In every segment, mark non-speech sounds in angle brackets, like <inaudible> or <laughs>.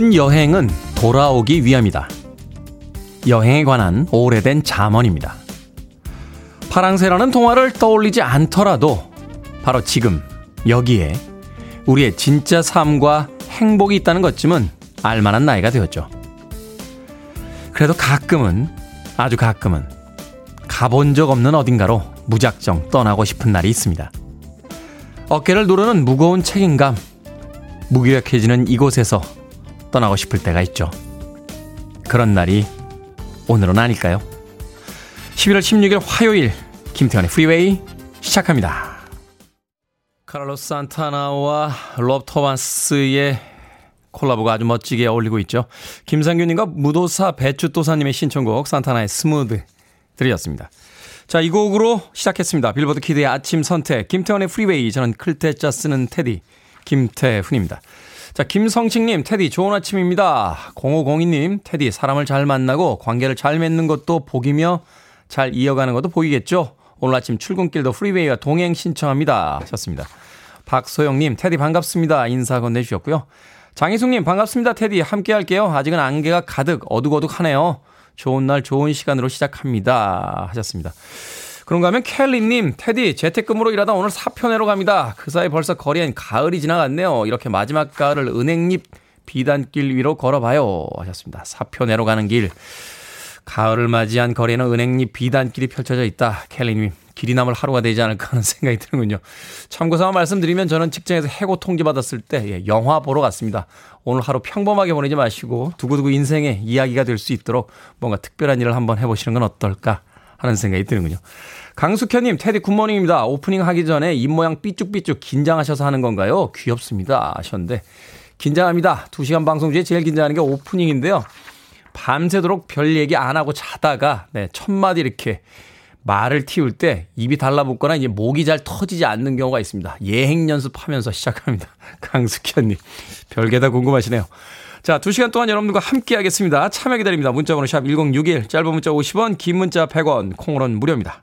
모든 여행은 돌아오기 위함이다. 여행에 관한 오래된 잠언입니다. 파랑새라는 동화를 떠올리지 않더라도 바로 지금 여기에 우리의 진짜 삶과 행복이 있다는 것쯤은 알만한 나이가 되었죠. 그래도 가끔은, 아주 가끔은 가본 적 없는 어딘가로 무작정 떠나고 싶은 날이 있습니다. 어깨를 누르는 무거운 책임감, 무기력해지는 이곳에서 떠나고 싶을 때가 있죠. 그런 날이 오늘은 아닐까요? 11월 16일 화요일 김태훈의 프리웨이 시작합니다. 카를로스 산타나와 롭 토마스의 콜라보가 아주 멋지게 어울리고 있죠. 김상균님과 무도사 배추도사님의 신청곡 산타나의 Smooth 들으셨습니다. 자, 이 곡으로 시작했습니다. 빌보드 키드의 아침 선택 김태훈의 프리웨이 저는 클 태자 쓰는 테디 김태훈입니다. 자, 김성식님, 테디, 좋은 아침입니다. 0502님, 테디, 사람을 잘 만나고 관계를 잘 맺는 것도 복이며 잘 이어가는 것도 복이겠죠? 오늘 아침 출근길도 프리웨이와 동행 신청합니다. 하셨습니다. 박소영님, 테디 반갑습니다. 인사 건네주셨고요. 장희숙님, 반갑습니다. 테디, 함께 할게요. 아직은 안개가 가득 어둑어둑하네요. 좋은 날, 좋은 시간으로 시작합니다. 하셨습니다. 그런가 하면 켈리님, 테디, 재택근무로 일하다 오늘 사표 내러 갑니다. 그 사이 벌써 거리엔 가을이 지나갔네요. 이렇게 마지막 가을을 은행잎 비단길 위로 걸어봐요. 하셨습니다. 사표 내러 가는 길. 가을을 맞이한 거리에는 은행잎 비단길이 펼쳐져 있다. 켈리님, 길이 남을 하루가 되지 않을까 하는 <laughs> 생각이 드는군요. 참고삼아 말씀드리면 저는 직장에서 해고 통지 받았을 때 예, 영화 보러 갔습니다. 오늘 하루 평범하게 보내지 마시고 두고두고 인생의 이야기가 될 수 있도록 뭔가 특별한 일을 한번 해보시는 건 어떨까 하는 생각이 드는군요. 강숙현님, 테디 good morning입니다. 오프닝 하기 전에 입모양 삐쭉삐쭉 긴장하셔서 하는 건가요? 귀엽습니다. 하셨는데, 긴장합니다. 2시간 방송 중에 제일 긴장하는 게 오프닝인데요. 밤새도록 별 얘기 안 하고 자다가, 네, 첫마디 이렇게 말을 틔울 때 입이 달라붙거나 이제 목이 잘 터지지 않는 경우가 있습니다. 예행 연습하면서 시작합니다. <laughs> 강숙현님. 별게 다 궁금하시네요. 자, 2시간 동안 여러분들과 함께 하겠습니다. 참여 기다립니다. 문자 번호 샵 1061, 짧은 문자 50원, 긴 문자 100원, 콩으로는 무료입니다.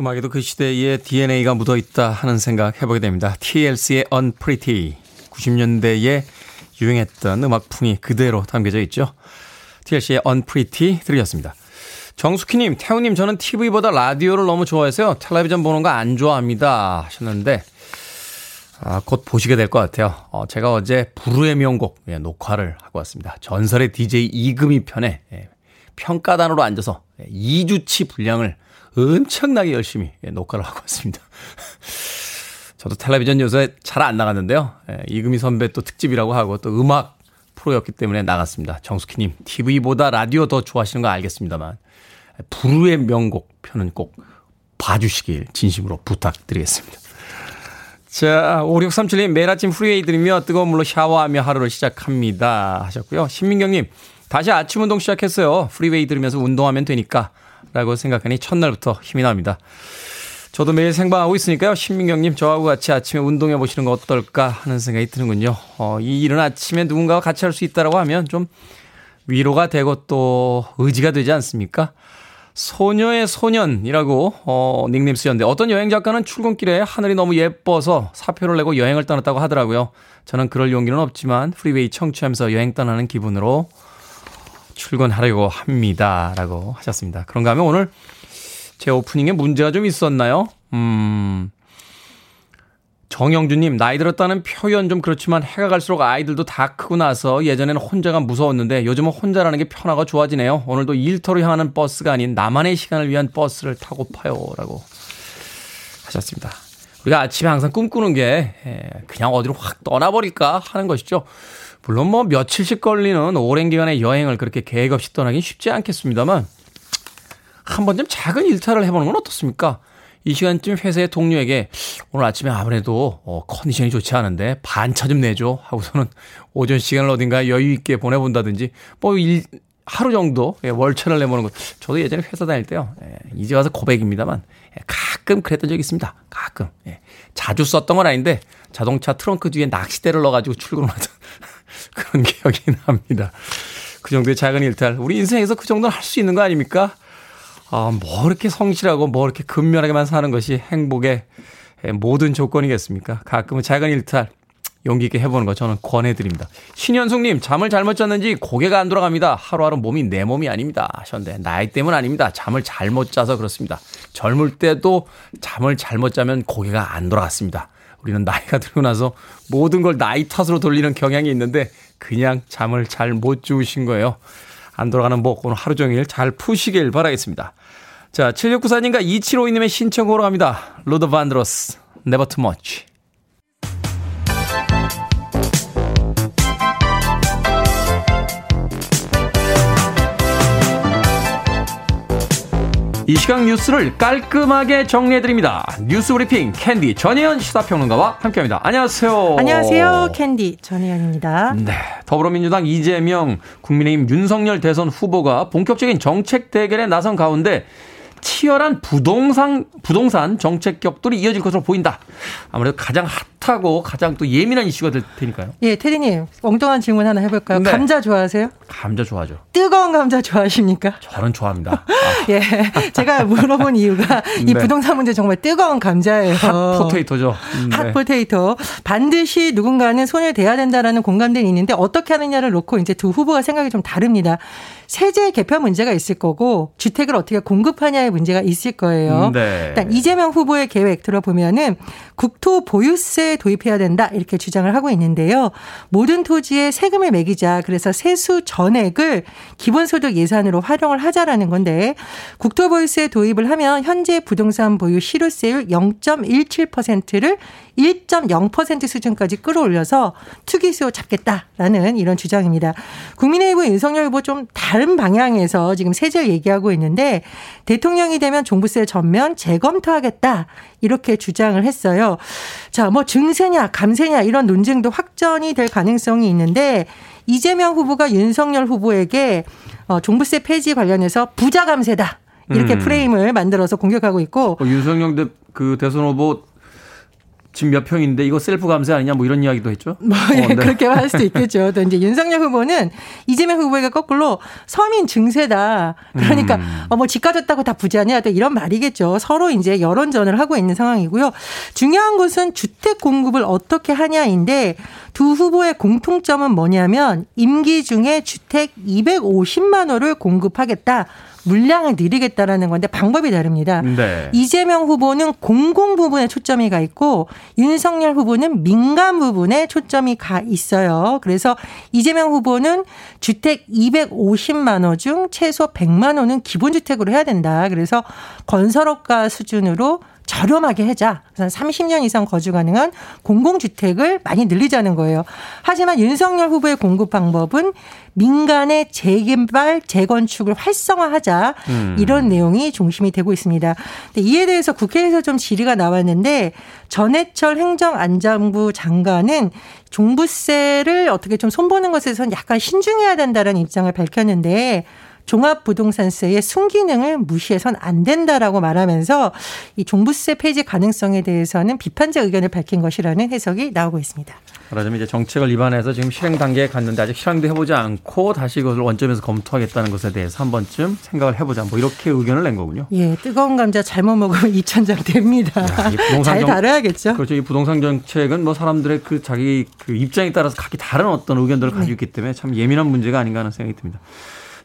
음악에도 그 시대의 DNA가 묻어 있다 하는 생각 해보게 됩니다. TLC의 Unpretty. 90년대에 유행했던 음악풍이 그대로 담겨져 있죠. TLC의 Unpretty 들으셨습니다. 정숙희님, 태우님, 저는 TV보다 라디오를 너무 좋아해서요. 텔레비전 보는 거 안 좋아합니다. 하셨는데, 아, 곧 보시게 될 것 같아요. 어, 제가 어제 부르의 명곡 예, 녹화를 하고 왔습니다. 전설의 DJ 이금희 편에 예, 평가단으로 앉아서 2주치 예, 분량을 엄청나게 열심히 예, 녹화를 하고 왔습니다. <laughs> 저도 텔레비전 요새 잘 안 나갔는데요. 예, 이금희 선배 또 특집이라고 하고 또 음악 프로였기 때문에 나갔습니다. 정숙희님, TV보다 라디오 더 좋아하시는 거 알겠습니다만, 불후의 명곡 편은 꼭 봐주시길 진심으로 부탁드리겠습니다. 자, 5637님, 매일 아침 프리웨이 들으며 뜨거운 물로 샤워하며 하루를 시작합니다. 하셨고요. 신민경님, 다시 아침 운동 시작했어요. 프리웨이 들으면서 운동하면 되니까. 라고 생각하니 첫날부터 힘이 납니다. 저도 매일 생방하고 있으니까요. 신민경님, 저하고 같이 아침에 운동해 보시는 거 어떨까 하는 생각이 드는군요. 어, 이 이른 아침에 누군가와 같이 할 수 있다라고 하면 좀 위로가 되고 또 의지가 되지 않습니까? 소녀의 소년이라고 어, 닉네임 쓰셨는데 어떤 여행 작가는 출근길에 하늘이 너무 예뻐서 사표를 내고 여행을 떠났다고 하더라고요. 저는 그럴 용기는 없지만 프리웨이 청취하면서 여행 떠나는 기분으로 출근하려고 합니다. 라고 하셨습니다. 그런가 하면 오늘 제 오프닝에 문제가 좀 있었나요? 음, 정영주님, 나이 들었다는 표현 좀 그렇지만 해가 갈수록 아이들도 다 크고 나서 예전에는 혼자가 무서웠는데 요즘은 혼자라는 게 편하고 좋아지네요. 오늘도 일터로 향하는 버스가 아닌 나만의 시간을 위한 버스를 타고 가요. 라고 하셨습니다. 우리가 아침에 항상 꿈꾸는 게 예, 그냥 어디로 확 떠나버릴까 하는 것이죠. 물론 뭐 며칠씩 걸리는 오랜 기간의 여행을 그렇게 계획 없이 떠나긴 쉽지 않겠습니다만 한 번쯤 작은 일탈을 해보는 건 어떻습니까? 이 시간쯤 회사의 동료에게 오늘 아침에 아무래도 어, 컨디션이 좋지 않은데 반차 좀 내줘 하고서는 오전 시간을 어딘가 여유 있게 보내본다든지 뭐 일, 하루 정도 예, 월천을 내보는 것. 저도 예전에 회사 다닐 때요. 예, 이제 와서 고백입니다만 예, 가끔 그랬던 적이 있습니다. 가끔. 예, 자주 썼던 건 아닌데 자동차 트렁크 뒤에 낚싯대를 넣어가지고 출근을 하던 <laughs> 그런 기억이 납니다. 그 정도의 작은 일탈. 우리 인생에서 그 정도는 할 수 있는 거 아닙니까? 아, 뭐 이렇게 성실하고 뭐 이렇게 근면하게만 사는 것이 행복의 모든 조건이겠습니까? 가끔은 작은 일탈 용기 있게 해보는 거 저는 권해드립니다. 신현숙님, 잠을 잘못 잤는지 고개가 안 돌아갑니다. 하루하루 몸이 내 몸이 아닙니다. 하셨는데, 나이 때문 아닙니다. 잠을 잘못 자서 그렇습니다. 젊을 때도 잠을 잘못 자면 고개가 안 돌아갔습니다. 우리는 나이가 들고 나서 모든 걸 나이 탓으로 돌리는 경향이 있는데, 그냥 잠을 잘 못 주무신 거예요. 안 돌아가는 목 오늘 하루 종일 잘 푸시길 바라겠습니다. 자, 7694님과 2752님의 신청으로 갑니다. 루더 밴드로스, Never Too Much. 이 시각 뉴스를 깔끔하게 정리해드립니다. 뉴스 브리핑 캔디 전혜연 시사평론가와 함께합니다. 안녕하세요. 안녕하세요. 캔디 전혜연입니다. 네. 더불어민주당 이재명, 국민의힘 윤석열 대선 후보가 본격적인 정책 대결에 나선 가운데 치열한 부동산 부동산 정책 격돌이 이어질 것으로 보인다. 아무래도 가장 핫 하고 가장 또 예민한 이슈가 될 테니까요. 예, 태디님 엉뚱한 질문 하나 해볼까요? 네. 감자 좋아하세요? 감자 좋아하죠. 뜨거운 감자 좋아하십니까? 저는 좋아합니다. 아. <laughs> 예, 제가 물어본 이유가 <laughs> 이 네. 부동산 문제 정말 뜨거운 감자예요. hot potato죠. 음, 네. hot potato. 반드시 누군가는 손을 대야 된다라는 공감대는 있는데 어떻게 하느냐를 놓고 이제 두 후보가 생각이 좀 다릅니다. 세제 개편 문제가 있을 거고 주택을 어떻게 공급하냐의 문제가 있을 거예요. 네. 일단 이재명 후보의 계획 들어보면은 국토 보유세 도입해야 된다 이렇게 주장을 하고 있는데요. 모든 토지에 세금을 매기자 그래서 세수 전액을 기본소득 예산으로 활용을 하자라는 건데 국토 보유세 도입을 하면 현재 부동산 보유 실효세율 0.17%를 1.0% 수준까지 끌어올려서 투기수 잡겠다라는 이런 주장입니다. 국민의힘 윤석열 후보 좀 다른 방향에서 지금 세제를 얘기하고 있는데 대통령이 되면 종부세 전면 재검토하겠다 이렇게 주장을 했어요. 자, 뭐 증세냐 감세냐 이런 논쟁도 확전이 될 가능성이 있는데 이재명 후보가 윤석열 후보에게 어, 종부세 폐지 관련해서 부자 감세다. 이렇게 음. 프레임을 만들어서 공격하고 있고 어, 윤석열 대, 그 대선 후보 집몇 평인데 이거 셀프 감세 아니냐 뭐 이런 이야기도 했죠. 뭐 예, 어, 네. <laughs> 그렇게 할 수도 있겠죠. 또 이제 윤석열 후보는 이재명 후보에게 거꾸로 서민 증세다. 그러니까 음. 어, 뭐 집 가졌다고 다 부자냐 또 이런 말이겠죠. 서로 이제 여론전을 하고 있는 상황이고요. 중요한 것은 주택 공급을 어떻게 하냐인데 두 후보의 공통점은 뭐냐면 임기 중에 주택 250만 호를 공급하겠다. 물량을 늘리겠다라는 건데 방법이 다릅니다. 네. 이재명 후보는 공공 부분에 초점이 가 있고 윤석열 후보는 민간 부분에 초점이 가 있어요. 그래서 이재명 후보는 주택 250만 호 중 최소 100만 호는 기본 주택으로 해야 된다. 그래서 건설업가 수준으로 저렴하게 하자. 그래서 30년 이상 거주 가능한 공공주택을 많이 늘리자는 거예요. 하지만 윤석열 후보의 공급 방법은 민간의 재개발, 재건축을 활성화하자. 음. 이런 내용이 중심이 되고 있습니다. 근데 이에 대해서 국회에서 좀 질의가 나왔는데 전해철 행정안전부 장관은 종부세를 어떻게 좀 손보는 것에선 약간 신중해야 된다는 입장을 밝혔는데 종합부동산세의 순기능을 무시해선 안 된다라고 말하면서 이 종부세 폐지 가능성에 대해서는 비판적 의견을 밝힌 것이라는 해석이 나오고 있습니다. 말하자면 이제 정책을 입안해서 지금 실행 단계에 갔는데 아직 실행도 해보지 않고 다시 이것을 원점에서 검토하겠다는 것에 대해서 한 번쯤 생각을 해보자 뭐 이렇게 의견을 낸 거군요. 예, 뜨거운 감자 잘못 먹으면 <laughs> 2천장 됩니다. 야, 잘 정... 다뤄야겠죠. 그렇죠. 이 부동산 정책은 뭐 사람들의 그 자기 그 입장에 따라서 각기 다른 어떤 의견들을 가지고 네. 있기 때문에 참 예민한 문제가 아닌가 하는 생각이 듭니다.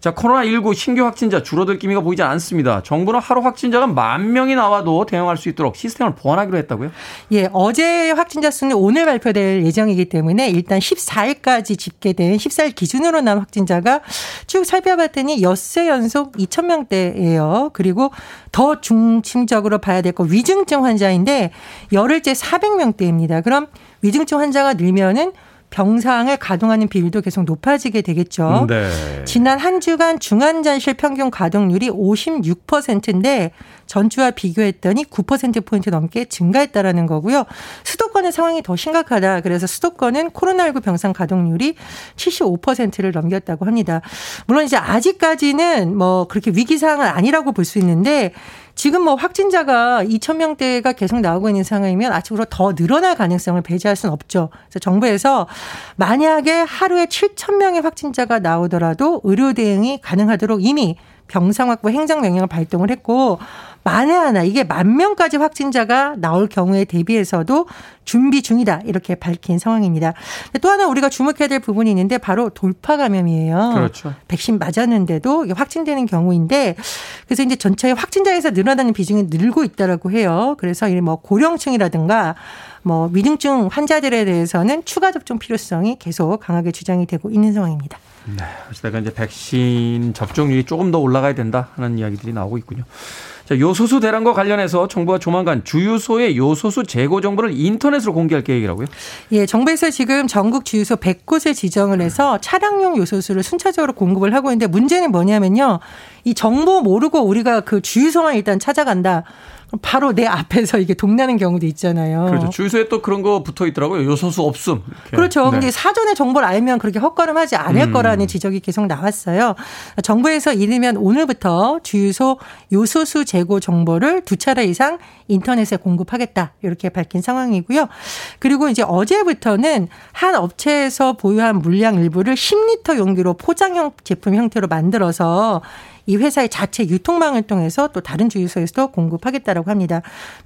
자, 코로나19 신규 확진자 줄어들 기미가 보이지 않습니다. 정부는 하루 확진자가 만 명이 나와도 대응할 수 있도록 시스템을 보완하기로 했다고요? 예, 어제 확진자 수는 오늘 발표될 예정이기 때문에 일단 14일까지 집계된 14일 기준으로 난 확진자가 쭉 살펴봤더니 엿새 연속 2,000명대예요. 그리고 더 중심적으로 봐야 될 거 위중증 환자인데 열흘째 400명대입니다. 그럼 위중증 환자가 늘면은 병상을 가동하는 비율도 계속 높아지게 되겠죠. 네. 지난 한 주간 중환자실 평균 가동률이 56%인데 전주와 비교했더니 9%포인트 넘게 증가했다라는 거고요. 수도권의 상황이 더 심각하다. 그래서 수도권은 코로나19 병상 가동률이 75%를 넘겼다고 합니다. 물론 이제 아직까지는 뭐 그렇게 위기 상황은 아니라고 볼 수 있는데 지금 뭐 확진자가 2천 명대가 계속 나오고 있는 상황이면 아직으로 더 늘어날 가능성을 배제할 수는 없죠. 그래서 정부에서 만약에 하루에 7천 명의 확진자가 나오더라도 의료 대응이 가능하도록 이미 병상 확보 행정 명령을 발동을 했고 만에 하나 이게 만 명까지 확진자가 나올 경우에 대비해서도 준비 중이다 이렇게 밝힌 상황입니다. 또 하나 우리가 주목해야 될 부분이 있는데 바로 돌파 감염이에요. 그렇죠. 백신 맞았는데도 확진되는 경우인데 그래서 이제 전체 확진자에서 늘어나는 비중이 늘고 있다라고 해요. 그래서 이뭐 고령층이라든가 뭐 위중증 환자들에 대해서는 추가 접종 필요성이 계속 강하게 주장이 되고 있는 상황입니다. 네. 어쨌든 이제 백신 접종률이 조금 더 올라가야 된다 하는 이야기들이 나오고 있군요. 자, 요소수 대란과 관련해서 정부가 조만간 주유소의 요소수 재고 정보를 인터넷 으로 공개할 계획이라고요? 예, 정부에서 지금 전국 주유소 100곳을 지정을 해서 차량용 요소수를 순차적으로 공급을 하고 있는데 문제는 뭐냐면요. 이 정보 모르고 우리가 그 주유소만 일단 찾아간다. 바로 내 앞에서 이게 동나는 경우도 있잖아요. 그렇죠. 주유소에 또 그런 거 붙어 있더라고요. 요소수 없음. 이렇게. 그렇죠. 네. 근데 사전에 정보를 알면 그렇게 헛걸음하지 않을 음. 거라는 지적이 계속 나왔어요. 정부에서 이르면 오늘부터 주유소 요소수 재고 정보를 두 차례 이상 인터넷에 공급하겠다. 이렇게 밝힌 상황이고요. 그리고 이제 어제부터는 한 업체에서 보유한 물량 일부를 10리터 용기로 포장형 제품 형태로 만들어서 이 회사의 자체 유통망을 통해서 또 다른 주유소에서도 공급하겠다라고 합니다.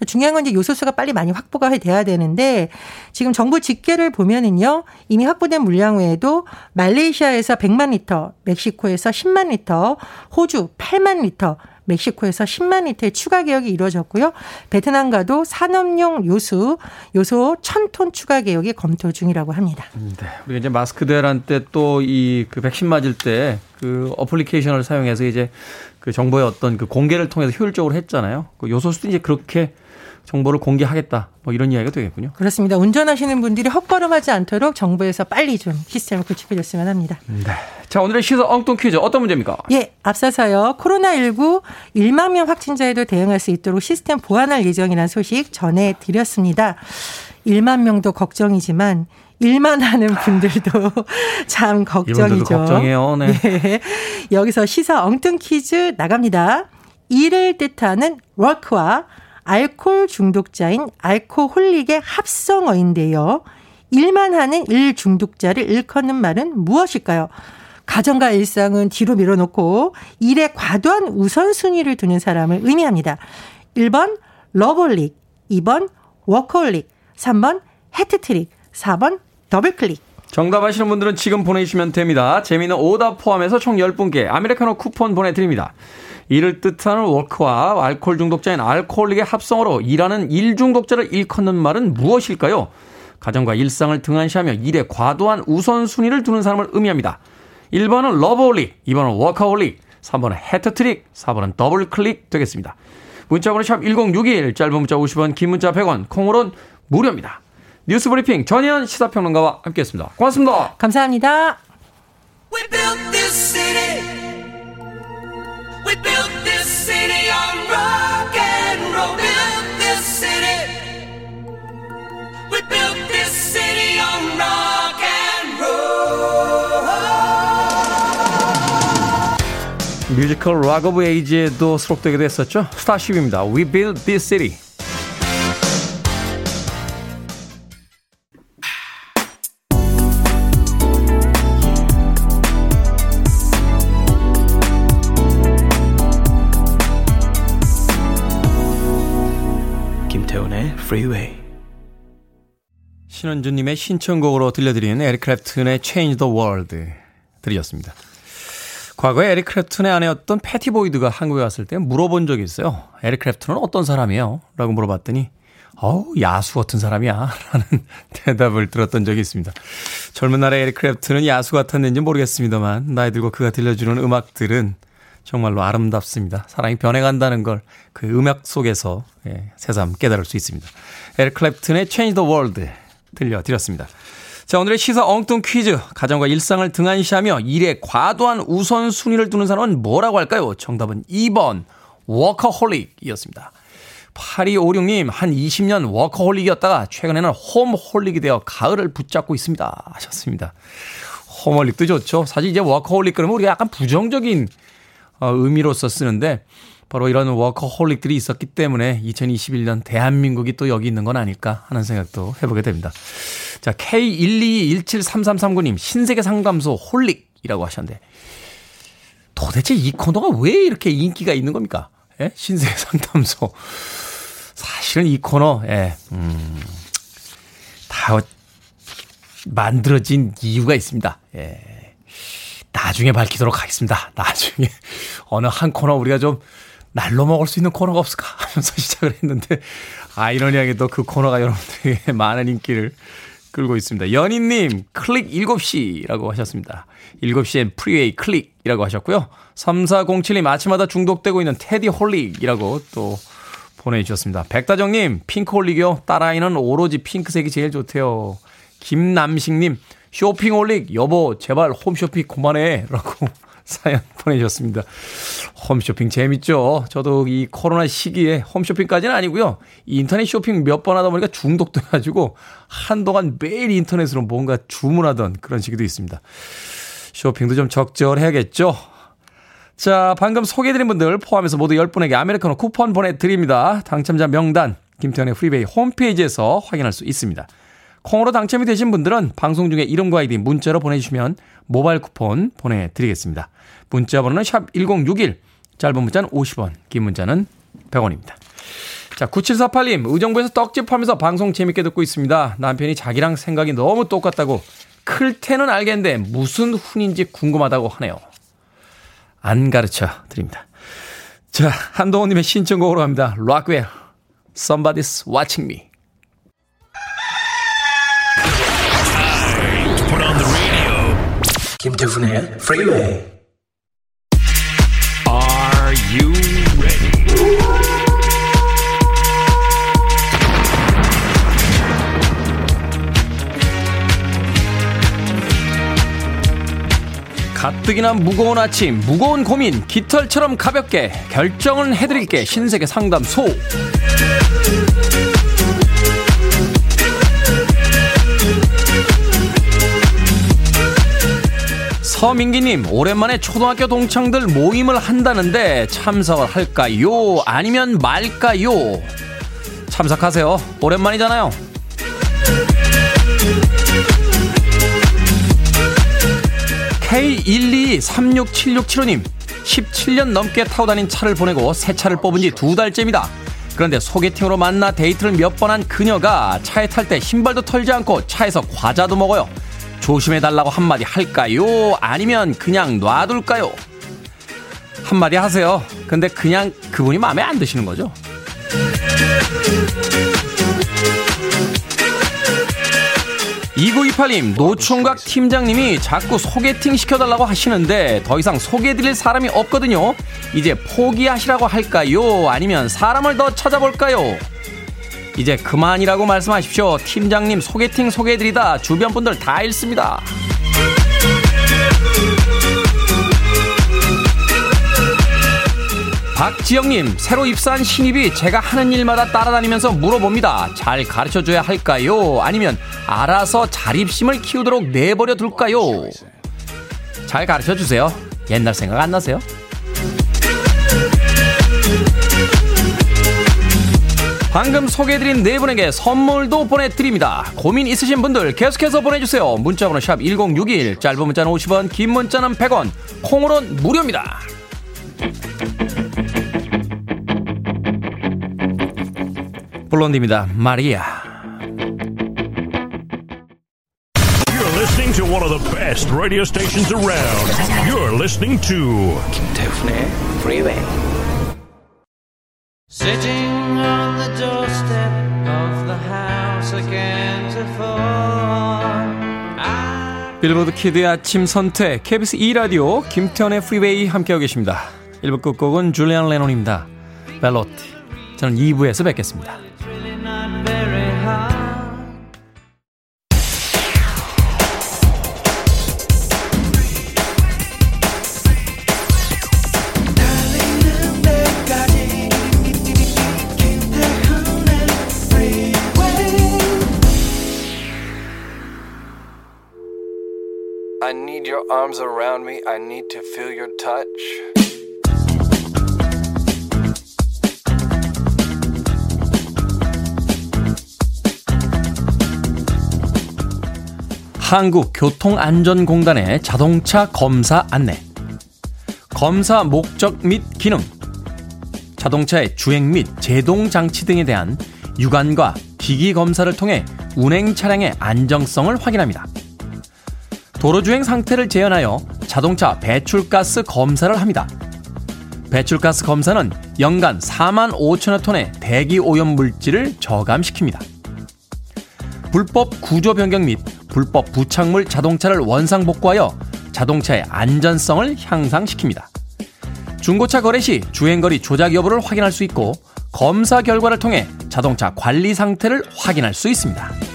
중요한 건 이제 요소수가 빨리 많이 확보가 돼야 되는데 지금 정부 집계를 보면은요 이미 확보된 물량 외에도 말레이시아에서 100만 리터, 멕시코에서 10만 리터, 호주 8만 리터, 멕시코에서 10만 리터의 추가 계약이 이루어졌고요. 베트남과도 산업용 요수, 요소 1000톤 추가 계약이 검토 중이라고 합니다. 네. 우리가 이제 마스크 대란 때 또 이 그 백신 맞을 때 그 어플리케이션을 사용해서 이제 그 정보의 어떤 그 공개를 통해서 효율적으로 했잖아요. 그 요소수도 이제 그렇게 정보를 공개하겠다. 뭐 이런 이야기가 되겠군요. 그렇습니다. 운전하시는 분들이 헛걸음하지 않도록 정부에서 빨리 좀 시스템을 구축해줬으면 합니다. 네. 자, 오늘의 시사 엉뚱 퀴즈 어떤 문제입니까? 예, 앞서서요. 코로나19 1만 명 확진자에도 대응할 수 있도록 시스템 보완할 예정이라는 소식 전해드렸습니다. 1만 명도 걱정이지만 일만 하는 분들도 <laughs> 참 걱정이죠. 걱정해요. 네. 네. 여기서 시사 엉뚱 퀴즈 나갑니다. 일을 뜻하는 워크와 알코올 중독자인 alcoholic의 합성어인데요. 일만 하는 일 중독자를 일컫는 말은 무엇일까요? 가정과 일상은 뒤로 밀어놓고 일에 과도한 우선순위를 두는 사람을 의미합니다. 1번 loveholic, 2번 워커홀릭, 3번 해트트릭, 4번 더블클릭. 정답 아시는 분들은 지금 보내주시면 됩니다. 재미있는 오답 포함해서 총 10분께 아메리카노 쿠폰 보내드립니다. 일을 뜻하는 work와 알코올 중독자인 alcoholic의 합성어로 일만 하는 일 중독자를 일컫는 말은 무엇일까요? 가정과 일상을 등한시하며 일에 과도한 우선순위를 두는 사람을 의미합니다. 1번은 loveholic, 2번은 워커홀릭, 3번은 해트트릭, 4번은 더블클릭 되겠습니다. 문자번호 샵 1061, 짧은 문자 50원, 긴 문자 100원, 콩으로는 무료입니다. 뉴스 브리핑 전혜연 시사평론가와 함께했습니다. 고맙습니다. 감사합니다. 뮤지컬 Rock of Ages에도 수록되기도 했었죠. 스타쉽입니다. We build this city. Freeway. 신원주님의 신청곡으로 들려드리는 에릭 클랩튼의 Change the World 들려드렸습니다. 과거에 에릭 클랩튼의 아내였던 패티 보이드가 한국에 왔을 때 물어본 적이 있어요. 에릭 클랩튼은 어떤 사람이에요? 라고 물어봤더니 어우, 야수 같은 사람이야. <laughs> 라는 대답을 들었던 적이 있습니다. 젊은 날의 에릭 클랩튼은 야수 같았는지 모르겠습니다만, 나이 들고 그가 들려주는 음악들은 정말로 아름답습니다. 사랑이 변해간다는 걸 그 음악 속에서 예, 새삼 깨달을 수 있습니다. 에릭 클랩튼의 Change the World 들려드렸습니다. 자, 오늘의 시사 엉뚱 퀴즈. 가정과 일상을 등한시하며 일에 과도한 우선순위를 두는 사람은 뭐라고 할까요? 정답은 2번, 워커홀릭이었습니다. 8256님, 한 20년 워커홀릭이었다가 최근에는 homeholic이 되어 가을을 붙잡고 있습니다. 하셨습니다. homeholic도 좋죠. 사실 이제 워커홀릭 그러면 우리가 약간 부정적인 어, 의미로서 쓰는데 바로 이런 워커홀릭들이 있었기 때문에 2021년 대한민국이 또 여기 있는 건 아닐까 하는 생각도 해보게 됩니다. 자, K122173339님, 신세계 상담소 홀릭이라고 하셨는데, 도대체 이 코너가 왜 이렇게 인기가 있는 겁니까? 예? 신세계 상담소. 사실은 이 코너, 예, 음, 다 만들어진 이유가 있습니다. 예. 나중에 밝히도록 하겠습니다. 나중에 어느 한 코너 우리가 좀 날로 먹을 수 있는 코너가 없을까 하면서 <laughs> 시작을 했는데 아이러니하게도 그 코너가 여러분들에게 <laughs> 많은 인기를 끌고 있습니다. 연인님, 클릭 7시라고 하셨습니다. 7시엔 프리웨이 클릭이라고 하셨고요. 3407님, 아침마다 중독되고 있는 테디 holic이라고 또 보내주셨습니다. 백다정님, 핑크 holic이요. 딸아이는 오로지 핑크색이 제일 좋대요. 김남식님, 쇼핑 holic, 여보, 제발 홈쇼핑 그만해. 라고 <laughs> 사연 보내주셨습니다. 홈쇼핑 재밌죠? 저도 이 코로나 시기에 홈쇼핑까지는 아니고요. 인터넷 쇼핑 몇 번 하다 보니까 중독돼가지고 한동안 매일 인터넷으로 뭔가 주문하던 그런 시기도 있습니다. 쇼핑도 좀 적절해야겠죠? 자, 방금 소개해드린 분들 포함해서 모두 10분에게 아메리카노 쿠폰 보내드립니다. 당첨자 명단, 김태훈의 프리웨이 홈페이지에서 확인할 수 있습니다. 콩으로 당첨이 되신 분들은 방송 중에 이름과 아이디 문자로 보내주시면 모바일 쿠폰 보내드리겠습니다. 문자 번호는 샵 1061, 짧은 문자는 50원, 긴 문자는 100원입니다. 자, 9748님, 의정부에서 떡집 하면서 방송 재밌게 듣고 있습니다. 남편이 자기랑 생각이 너무 똑같다고 클 테는 알겠는데 무슨 훈인지 궁금하다고 하네요. 안 가르쳐 드립니다. 자, 한동훈님의 신청곡으로 갑니다. 락웰, Somebody's Watching Me. 김태훈의 Freeway. Are you ready? 가뜩이나 무거운 아침, 무거운 고민, 깃털처럼 가볍게 결정은 해드릴게 신세계 상담소. 서민기님, 오랜만에 초등학교 동창들 모임을 한다는데 참석을 할까요? 아니면 말까요? 참석하세요. 오랜만이잖아요. K1236767호님, 17년 넘게 타고 다닌 차를 보내고 새 차를 뽑은 지 두 달째입니다. 그런데 소개팅으로 만나 데이트를 몇 번 한 그녀가 차에 탈 때 신발도 털지 않고 차에서 과자도 먹어요. 조심해달라고 한마디 할까요? 아니면 그냥 놔둘까요? 한마디 하세요. 근데 그냥 그분이 마음에 안 드시는 거죠? 이구이팔님 노총각 팀장님이 자꾸 소개팅 시켜달라고 하시는데 더 이상 소개해드릴 사람이 없거든요. 이제 포기하시라고 할까요? 아니면 사람을 더 찾아볼까요? 이제 그만이라고 말씀하십시오. 팀장님 소개팅 소개해드리다 주변 분들 다 읽습니다. 박지영님, 새로 입사한 신입이 제가 하는 일마다 따라다니면서 물어봅니다. 잘 가르쳐 줘야 할까요? 아니면 알아서 자립심을 키우도록 내버려 둘까요? 잘 가르쳐 주세요. 옛날 생각 안 나세요? 방금 소개해드린 네 분에게 선물도 보내드립니다. 고민 있으신 분들 계속해서 보내주세요. 문자번호 샵 1061, 짧은 문자는 50원, 긴 문자는 100원, 콩으로는 무료입니다. 블론디입니다. 마리아. You're listening to one of the best radio stations around. You're listening to 김태훈의 Freeway. Sitting on the doorstep of the house again to fall. 빌보드 kid의 아침 선택 KBS 2라디오 김태훈의 프리웨이 함께하고 계십니다. 1부 끝곡은 줄리안 레논입니다. Valotte 저는 2부에서 뵙겠습니다. I arms around me. I need to feel your touch. 한국교통안전공단의 자동차 검사 안내. 검사 목적 및 기능. 자동차의 주행 및 제동 장치 등에 대한 유관과 기기 검사를 통해 운행 차량의 안정성을 확인합니다. 도로주행 상태를 재현하여 자동차 배출가스 검사를 합니다. 배출가스 검사는 연간 4만 5천여 톤의 대기 오염 물질을 저감시킵니다. 불법 구조 변경 및 불법 부착물 자동차를 원상 복구하여 자동차의 안전성을 향상시킵니다. 중고차 거래 시 주행거리 조작 여부를 확인할 수 있고 검사 결과를 통해 자동차 관리 상태를 확인할 수 있습니다.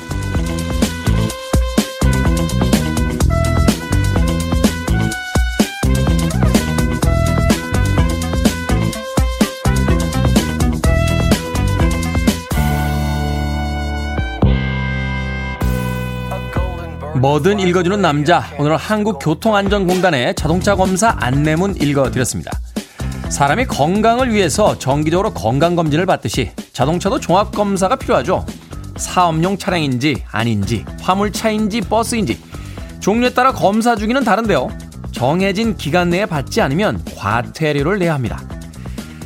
뭐든 읽어주는 남자. 오늘은 한국교통안전공단의 자동차 검사 안내문 읽어드렸습니다. 사람이 건강을 위해서 정기적으로 건강검진을 받듯이 자동차도 종합검사가 필요하죠. 사업용 차량인지 아닌지, 화물차인지 버스인지, 종류에 따라 검사 주기는 다른데요. 정해진 기간 내에 받지 않으면 과태료를 내야 합니다.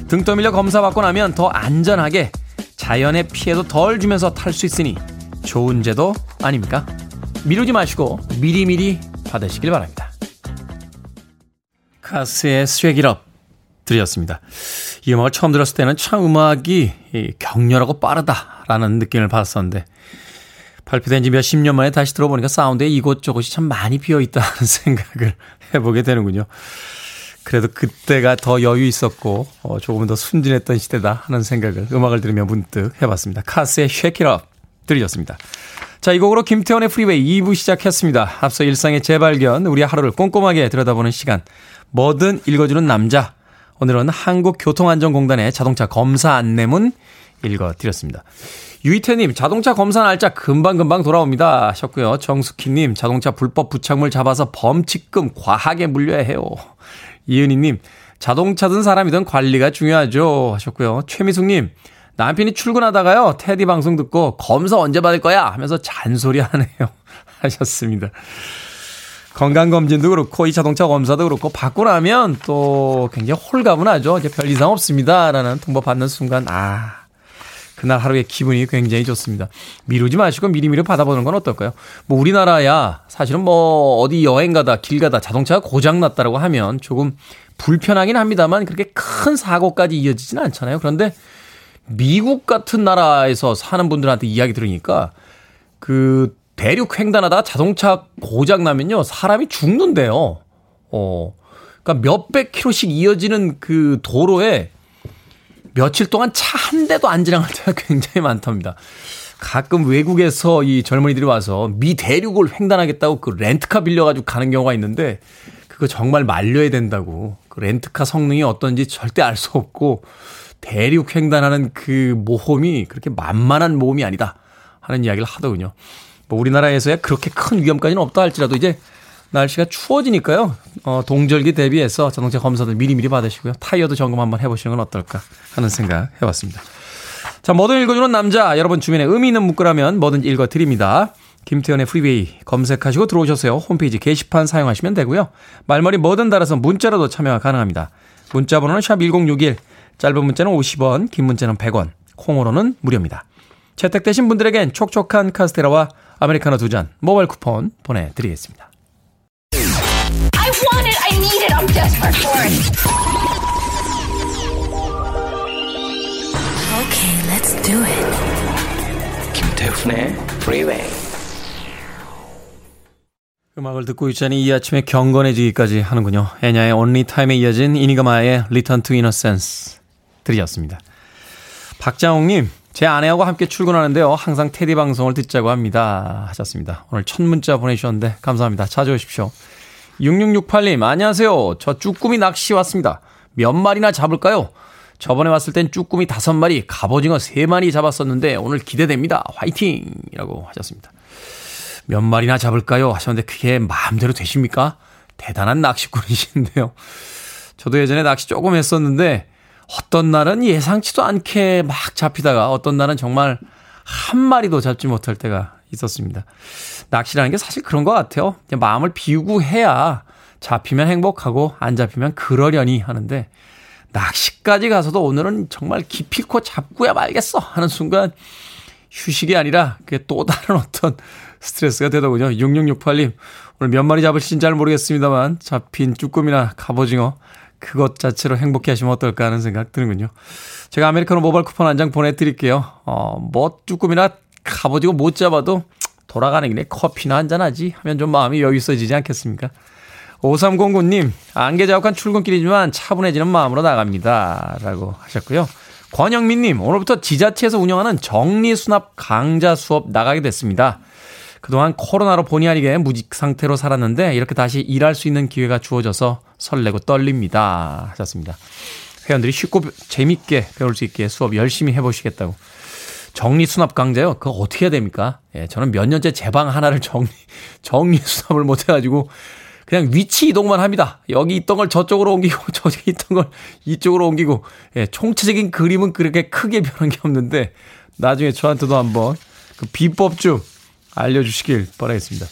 등 떠밀려 검사받고 나면 더 안전하게 자연의 피해도 덜 주면서 탈 수 있으니 좋은 제도 아닙니까? 미루지 마시고 미리미리 받으시길 바랍니다. 카스의 Shake It Up 들으셨습니다. 이 음악을 처음 들었을 때는 참 음악이 격렬하고 빠르다라는 느낌을 받았었는데 발표된 지 몇십 년 만에 다시 들어보니까 사운드에 이곳저곳이 참 많이 비어있다는 <laughs> 생각을 해보게 되는군요. 그래도 그때가 더 여유 있었고 어, 조금 더 순진했던 시대다 하는 생각을 음악을 들으며 문득 해봤습니다. 카스의 Up 들으셨습니다. 자, 이 곡으로 김태훈의 프리웨이 2부 시작했습니다. 앞서 일상의 재발견, 우리 하루를 꼼꼼하게 들여다보는 시간. 뭐든 읽어주는 남자. 오늘은 한국교통안전공단의 자동차 검사 안내문 읽어드렸습니다. 유이태님, 자동차 검사 날짜 금방금방 돌아옵니다. 하셨고요. 정숙희님, 자동차 불법 부착물 잡아서 범칙금 과하게 물려야 해요. 이은희님, 자동차 든 사람이든 관리가 중요하죠. 하셨고요. 최미숙님, 남편이 출근하다가요, 테디 방송 듣고 검사 언제 받을 거야? 하면서 잔소리 하네요. <laughs> 하셨습니다. 건강검진도 그렇고, 이 자동차 검사도 그렇고, 받고 나면 또 굉장히 홀가분하죠. 이제 별 이상 없습니다. 라는 통보 받는 순간, 아, 그날 하루의 기분이 굉장히 좋습니다. 미루지 마시고 미리미리 받아보는 건 어떨까요? 뭐 우리나라야 사실은 뭐 어디 여행 가다 길 가다 자동차가 고장 났다라고 하면 조금 불편하긴 합니다만 그렇게 큰 사고까지 이어지지는 않잖아요. 그런데 미국 같은 나라에서 사는 분들한테 이야기 들으니까 그 대륙 횡단하다가 자동차 고장 나면요 사람이 죽는데요. 어, 그러니까 몇백 킬로씩 이어지는 그 도로에 며칠 동안 차 한 대도 안 지나갈 때가 <laughs> 굉장히 많답니다. 가끔 외국에서 이 젊은이들이 와서 미 대륙을 횡단하겠다고 그 렌트카 빌려가지고 가는 경우가 있는데 그거 정말 말려야 된다고. 그 렌트카 성능이 어떤지 절대 알 수 없고 대륙 횡단하는 그 모험이 그렇게 만만한 모험이 아니다 하는 이야기를 하더군요. 뭐 우리나라에서야 그렇게 큰 위험까지는 없다 할지라도 이제 날씨가 추워지니까요. 어, 동절기 대비해서 자동차 검사들 미리미리 받으시고요. 타이어도 점검 한번 해보시는 건 어떨까 하는 생각 해봤습니다. 자, 뭐든 읽어주는 남자. 여러분 주변에 의미 있는 문구라면 뭐든지 읽어드립니다. 김태훈의 프리웨이 검색하시고 들어오셔서요. 홈페이지 게시판 사용하시면 되고요. 말머리 뭐든 달아서 문자로도 참여가 가능합니다. 문자 번호는 샵 1061 짧은 문자는 50원, 긴 문자는 100원, 콩으로는 무료입니다. 채택되신 분들에겐 촉촉한 카스테라와 아메리카노 두 잔 모바일 쿠폰 보내드리겠습니다. I want it, I need it, I'm desperate for it. Let's do it. 김태훈의 Freeway. 음악을 듣고 있자니 이 아침에 경건해지기까지 하는군요. 애냐의 Only Time에 이어진 이니가마의 Return to Innocence 들으셨습니다. 박장욱님, 제 아내하고 함께 출근하는데요. 항상 테디 방송을 듣자고 합니다. 하셨습니다. 오늘 첫 문자 보내주셨는데 감사합니다. 자주 오십시오. 6668님, 안녕하세요. 저 쭈꾸미 낚시 왔습니다. 몇 마리나 잡을까요? 저번에 왔을 땐 쭈꾸미 5마리, 갑오징어 3마리 잡았었는데 오늘 기대됩니다. 화이팅! 이라고 하셨습니다. 몇 마리나 잡을까요? 하셨는데 그게 마음대로 되십니까? 대단한 낚시꾼이신데요. 저도 예전에 낚시 조금 했었는데 어떤 날은 예상치도 않게 막 잡히다가 어떤 날은 정말 한 마리도 잡지 못할 때가 있었습니다. 낚시라는 게 사실 그런 것 같아요. 마음을 비우고 해야 잡히면 행복하고 안 잡히면 그러려니 하는데 낚시까지 가서도 오늘은 정말 기필코 잡고야 말겠어 하는 순간 휴식이 아니라 그게 또 다른 어떤 스트레스가 되더군요. 6668님, 오늘 몇 마리 잡으실진 잘 모르겠습니다만 잡힌 쭈꾸미나 갑오징어 그것 자체로 행복해 하시면 어떨까 하는 생각 드는군요. 제가 아메리카노 모바일 쿠폰 한 장 보내드릴게요. 어, 뭐 쭈꾸미나 갑오징어 못 잡아도 돌아가는 길에 커피나 한 잔 하지 하면 좀 마음이 여유 있어지지 않겠습니까? 5309님, 안개 자욱한 출근길이지만 차분해지는 마음으로 나갑니다. 라고 하셨고요. 권영민님, 오늘부터 지자체에서 운영하는 정리수납 강좌 수업 나가게 됐습니다. 그동안 코로나로 본의 아니게 무직 상태로 살았는데 이렇게 다시 일할 수 있는 기회가 주어져서 설레고 떨립니다. 하셨습니다. 회원들이 쉽고 재밌게 배울 수 있게 수업 열심히 해보시겠다고. 정리 수납 강좌요? 그거 어떻게 해야 됩니까? 예, 저는 몇 년째 제 방 하나를 정리, <laughs> 정리 수납을 못 해가지고 그냥 위치 이동만 합니다. 여기 있던 걸 저쪽으로 옮기고 <laughs> 저기 있던 걸 이쪽으로 옮기고 예, 총체적인 그림은 그렇게 크게 변한 게 없는데 나중에 저한테도 한번 그 비법 좀 알려주시길 바라겠습니다.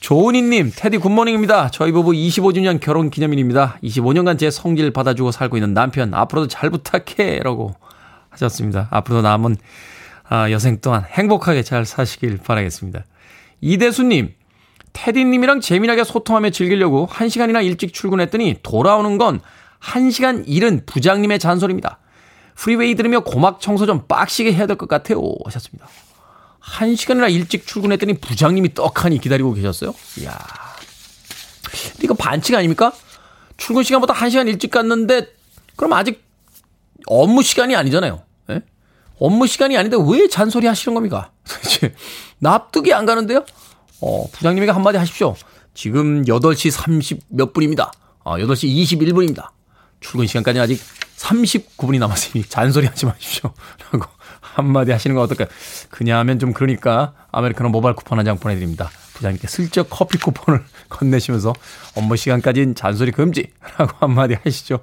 조은희님, 테디 good morning입니다. 저희 부부 25주년 결혼 기념일입니다. 25년간 제 성질 받아주고 살고 있는 남편, 앞으로도 잘 부탁해. 라고 하셨습니다. 앞으로도 남은 아, 여생 동안 행복하게 잘 사시길 바라겠습니다. 이대수님, 테디님이랑 재미나게 소통하며 즐기려고 1시간이나 일찍 출근했더니 돌아오는 건 1시간 일은 부장님의 잔소리입니다. 프리웨이 들으며 고막 청소 좀 빡시게 해야 될 것 같아요. 하셨습니다. 한 시간이나 일찍 출근했더니 부장님이 떡하니 기다리고 계셨어요. 이야. 이거 반칙 아닙니까? 출근 시간보다 한 시간 일찍 갔는데, 그럼 아직 업무 시간이 아니잖아요. 예? 업무 시간이 아닌데 왜 잔소리 하시는 겁니까? <laughs> 납득이 안 가는데요? 어, 부장님에게 한마디 하십시오. 지금 8시 30 몇 분입니다. 어, 8시 21분입니다. 출근 시간까지 아직 39분이 남았으니 잔소리 하지 마십시오. <laughs> 라고 한마디 하시는 건 어떨까요? 그냥 하면 좀 그러니까 아메리카노 모바일 쿠폰 한 장 보내드립니다. 부장님께 슬쩍 커피 쿠폰을 <laughs> 건네시면서 업무 시간까지는 잔소리 금지라고 한마디 하시죠.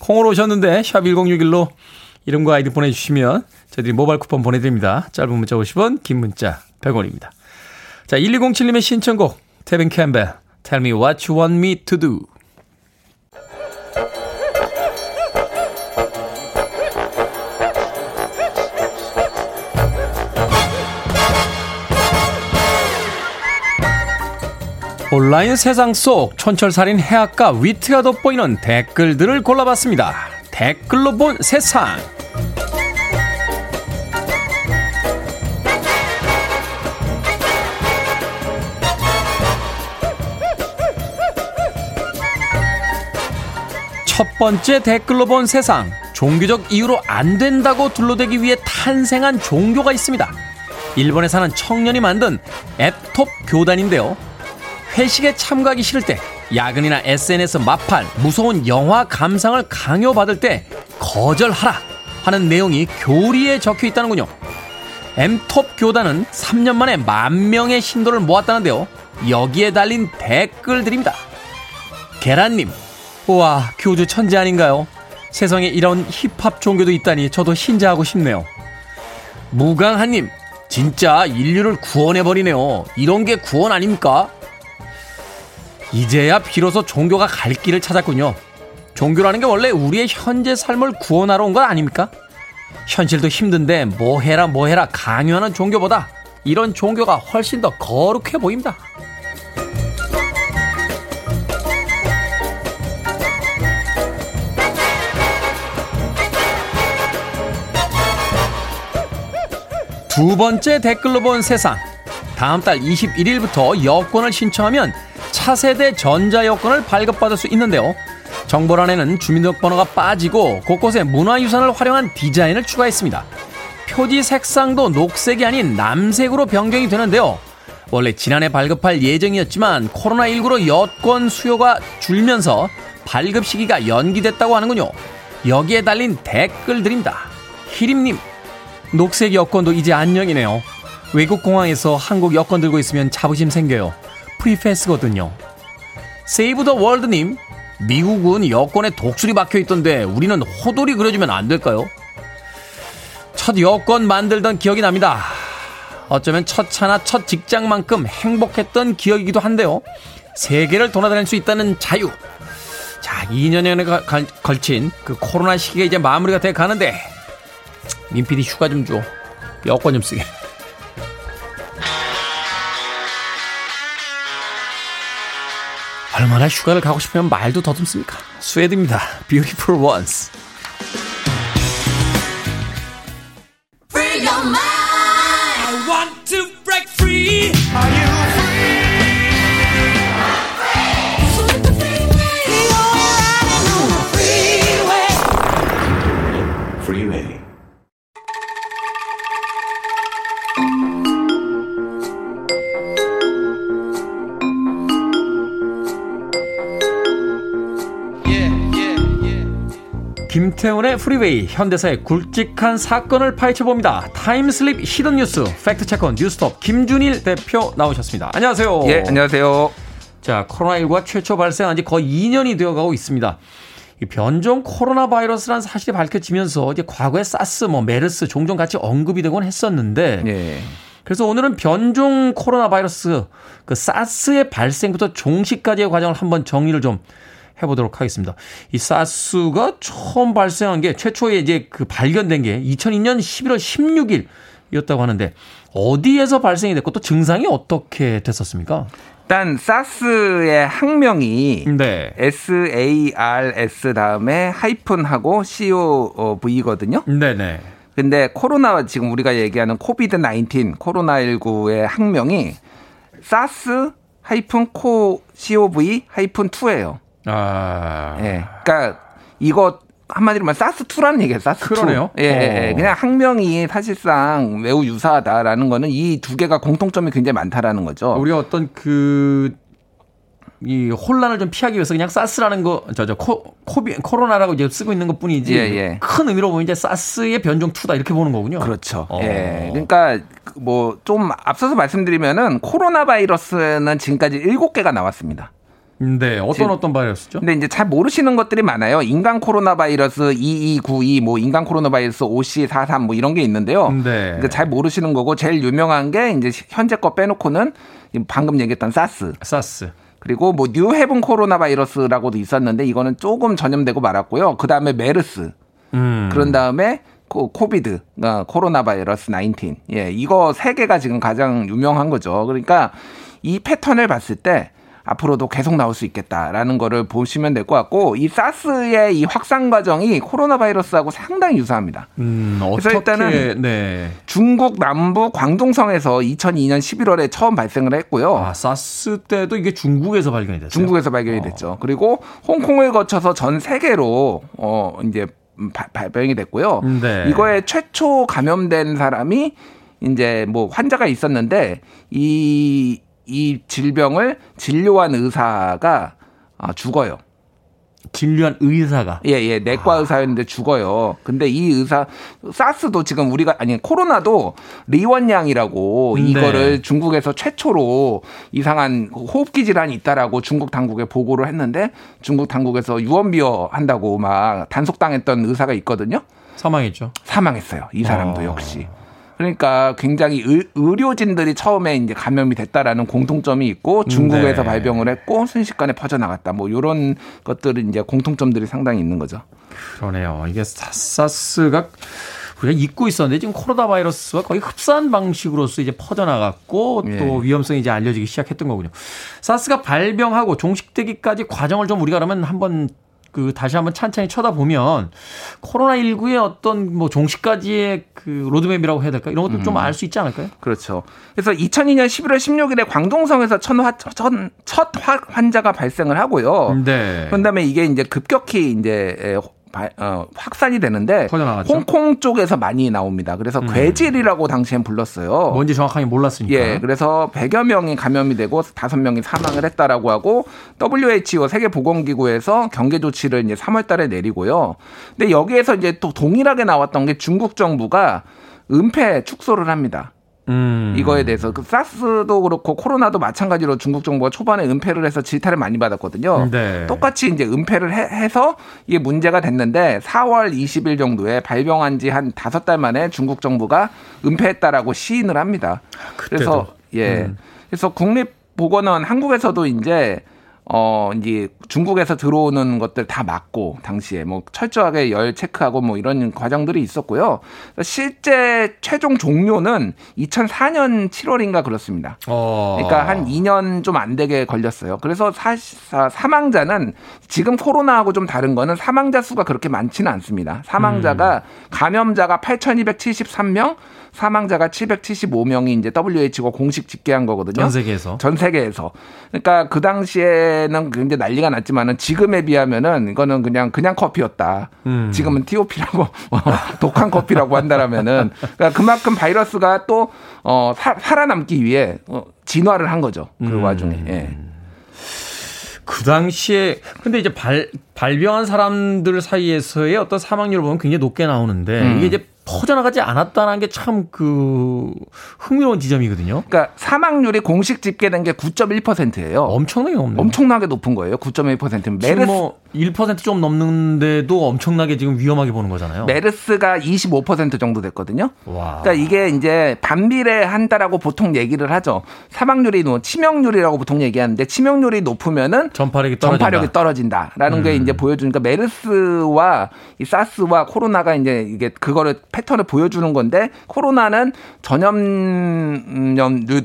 콩으로 오셨는데 샵 1061로 이름과 아이디 보내주시면 저희들이 모바일 쿠폰 보내드립니다. 짧은 문자 50원, 긴 문자 100원입니다. 자, 1207님의 신청곡 태빈 캠벨 Tell me what you want me to do 온라인 세상 속 촌철살인 해악과 위트가 돋보이는 댓글들을 골라봤습니다. 댓글로 본 세상. 첫 번째 댓글로 본 세상. 종교적 이유로 안 된다고 둘러대기 위해 탄생한 종교가 있습니다. 일본에 사는 청년이 만든 앱톱 교단인데요. 회식에 참가하기 싫을 때 야근이나 SNS 마팔 무서운 영화 감상을 강요받을 때 거절하라 하는 내용이 교리에 적혀 있다는군요. 엠톱 교단은 3년 만에 만 명의 신도를 모았다는데요. 여기에 달린 댓글들입니다. 계란님, 우와, 교주 천재 아닌가요? 세상에 이런 힙합 종교도 있다니 저도 신자하고 싶네요. 무강한님, 진짜 인류를 구원해버리네요. 이런 게 구원 아닙니까? 이제야 비로소 종교가 갈 길을 찾았군요. 종교라는 게 원래 우리의 현재 삶을 구원하러 온것 아닙니까? 현실도 힘든데 뭐 해라 뭐 해라 강요하는 종교보다 이런 종교가 훨씬 더 거룩해 보입니다. 두 번째 댓글로 본 세상. 다음 달 21일부터 여권을 신청하면 차세대 전자여권을 발급받을 수 있는데요. 정보란에는 주민등록번호가 빠지고 곳곳에 문화유산을 활용한 디자인을 추가했습니다. 표지 색상도 녹색이 아닌 남색으로 변경이 되는데요. 원래 지난해 발급할 예정이었지만 코로나19로 여권 수요가 줄면서 발급 시기가 연기됐다고 하는군요. 여기에 달린 댓글들입니다. 히림님, 녹색 여권도 이제 안녕이네요. 외국 공항에서 한국 여권 들고 있으면 자부심 생겨요. 프리패스거든요. 세이브 더 월드님, 미국은 여권에 독수리 박혀 있던데 우리는 호돌이 그려주면 안 될까요? 첫 여권 만들던 기억이 납니다. 어쩌면 첫 차나 첫 직장만큼 행복했던 기억이기도 한데요. 세계를 돌아다닐 수 있다는 자유. 자, 2년여에 걸친 그 코로나 시기가 이제 마무리가 돼 가는데 민피디 휴가 좀 줘. 여권 좀 쓰게. 얼마나 휴가를 가고 싶으면 말도 더듬습니까? 스웨드입니다. Beautiful Ones. 김태훈의 프리웨이 현대사의 굵직한 사건을 파헤쳐봅니다. time slip hidden 뉴스 fact checker 뉴스톱 김준일 대표 나오셨습니다. 안녕하세요. 예, 안녕하세요. 자, 코로나19가 최초 발생한 지 거의 2년이 되어가고 있습니다. 이 변종 코로나 바이러스라는 사실이 밝혀지면서 이제 과거에 사스, 뭐 메르스 종종 같이 언급이 되곤 했었는데 예. 그래서 오늘은 변종 코로나 바이러스 그 사스의 발생부터 종식까지의 과정을 한번 정리를 좀 해보도록 하겠습니다. 이 사스가 처음 발생한 게 최초에 이제 그 발견된 게 2002년 11월 16일 이었다고 하는데 어디에서 발생이 됐고 또 증상이 어떻게 됐었습니까? 일단 사스의 학명이 네. S A R S 다음에 하이픈하고 C O V거든요. 네네. 근데 코로나 지금 우리가 얘기하는 코비드 19 코로나 19의 학명이 사스 하이픈 코 COV 하이픈 2예요. 아. 예. 그러니까 이거 한마디로 말 사스 2라는 얘기예요. 사스 2. 그러네요. 예, 예, 예. 그냥 학명이 사실상 매우 유사하다라는 거는 이 두 개가 공통점이 굉장히 많다라는 거죠. 우리 어떤 그, 이 혼란을 좀 피하기 위해서 그냥 사스라는 거, 저, 저, 코, 코비, 코로나라고 이제 쓰고 있는 것 뿐이지. 예, 예. 큰 의미로 보면 이제 사스의 변종 2다 이렇게 보는 거군요. 그렇죠. 어. 예. 그러니까 뭐 좀 앞서서 말씀드리면은 코로나 바이러스는 지금까지 7개가 나왔습니다. 네, 어떤 어떤 바이러스죠? 근데 이제 잘 모르시는 것들이 많아요. 인간 코로나 바이러스 2292, 뭐 인간 코로나 바이러스 5443 뭐 이런 게 있는데요. 네. 잘 모르시는 거고 제일 유명한 게 이제 현재 거 빼놓고는 방금 얘기했던 사스. 사스. 그리고 뭐 뉴 헤븐 코로나 바이러스라고도 있었는데 이거는 조금 전염되고 말았고요. 그 다음에 메르스. 음. 그런 다음에 코비드, 어, 코로나 바이러스 19. 예, 이거 세 개가 지금 가장 유명한 거죠. 그러니까 이 패턴을 봤을 때 앞으로도 계속 나올 수 있겠다라는 거를 보시면 될 것 같고 이 사스의 이 확산 과정이 코로나 바이러스하고 상당히 유사합니다. 음, 그래서 일단은 네. 중국 남부 광동성에서 2002년 11월에 처음 발생을 했고요. 아, 사스 때도 이게 중국에서 발견이 됐어요. 중국에서 발견이 어. 됐죠. 그리고 홍콩을 거쳐서 전 세계로 어 이제 발병이 됐고요. 네. 이거에 최초 감염된 사람이 이제 뭐 환자가 있었는데 이 이 질병을 진료한 의사가 아, 죽어요. 진료한 의사가 예, 예. 내과 아. 의사였는데 죽어요. 근데 이 의사 사스도 지금 우리가 아니 코로나도 리원양이라고 네. 이거를 중국에서 최초로 이상한 호흡기 질환이 있다라고 중국 당국에 보고를 했는데 중국 당국에서 유언비어 한다고 막 단속당했던 의사가 있거든요. 사망했죠. 사망했어요. 이 사람도 어. 역시. 그러니까 굉장히 의, 료진들이 처음에 이제 감염이 됐다라는 공통점이 있고 중국에서 네. 발병을 했고 순식간에 퍼져나갔다. 뭐 이런 것들은 이제 공통점들이 상당히 있는 거죠. 그러네요. 이게 사스가 우리가 잊고 있었는데 지금 코로나 바이러스와 거의 흡사한 방식으로서 이제 퍼져나갔고 또 예. 위험성이 이제 알려지기 시작했던 거군요. 사스가 발병하고 종식되기까지 과정을 좀 우리가 그러면 한번 그 다시 한번 찬찬히 쳐다보면 코로나19의 어떤 뭐 종식까지의 그 로드맵이라고 해야 될까? 이런 것도 음. 좀알 수 있지 않을까요? 그렇죠. 그래서 2002년 11월 16일에 광동성에서 첫, 첫 환자가 발생을 하고요. 네. 그다음에 이게 이제 급격히 이제 어, 확산이 되는데 퍼져나갔죠? 홍콩 쪽에서 많이 나옵니다. 그래서 음. 괴질이라고 당시엔 불렀어요. 뭔지 정확하게 몰랐으니까. 예, 그래서 100여 명이 감염이 되고 5명이 사망을 했다라고 하고 WHO 세계 보건기구에서 경계 조치를 이제 3월 달에 내리고요. 근데 여기에서 이제 또 동일하게 나왔던 게 중국 정부가 은폐 축소를 합니다. 음. 이거에 대해서 그 사스도 그렇고 코로나도 마찬가지로 중국 정부가 초반에 은폐를 해서 질타를 많이 받았거든요. 네. 똑같이 이제 은폐를 해, 서 이게 문제가 됐는데 4월 20일 정도에 발병한 지 한 다섯 달 만에 중국 정부가 은폐했다라고 시인을 합니다. 그때도. 그래서 예. 음. 그래서 국립 보건원 한국에서도 이제 어, 이제 중국에서 들어오는 것들 다 막고, 당시에 뭐 철저하게 열 체크하고 뭐 이런 과정들이 있었고요. 실제 최종 종료는 2004년 7월인가 그렇습니다. 어. 그러니까 한 2년 좀 안 되게 걸렸어요. 그래서 사, 사망자는 지금 코로나하고 좀 다른 거는 사망자 수가 그렇게 많지는 않습니다. 사망자가, 음. 감염자가 8,273명, 사망자가 775명이 이제 WHO가 공식 집계한 거거든요. 전 세계에서. 전 세계에서. 그러니까 그 당시에는 굉장히 난리가 났지만은 지금에 비하면은 이거는 그냥 그냥 커피였다. 음. 지금은 TOP라고 <laughs> 어, 독한 커피라고 한다라면은 그러니까 그만큼 바이러스가 또 어, 사, 살아남기 위해 어, 진화를 한 거죠. 그 음. 와중에. 예. 그 당시에 근데 이제 발 발병한 사람들 사이에서의 어떤 사망률을 보면 굉장히 높게 나오는데 음. 이게 이제 퍼져나가지 않았다는 게 참 그 흥미로운 지점이거든요. 그러니까 사망률이 공식 집계된 게 9.1%예요. 엄청나게 높네요. 엄청나게 높은 거예요. 9.1%는 메르스 뭐 1%좀 넘는데도 엄청나게 지금 위험하게 보는 거잖아요. 메르스가 25% 정도 됐거든요. 와. 그러니까 이게 이제 반비례 한다라고 보통 얘기를 하죠. 사망률이 뭐 치명률이라고 보통 얘기하는데 치명률이 높으면은 전파력이 떨어진다. 전파력이 떨어진다라는 음. 게 이제 보여주니까 메르스와 이 사스와 코로나가 이제 이게 그거를 패턴을 보여주는 건데 코로나는 전염률도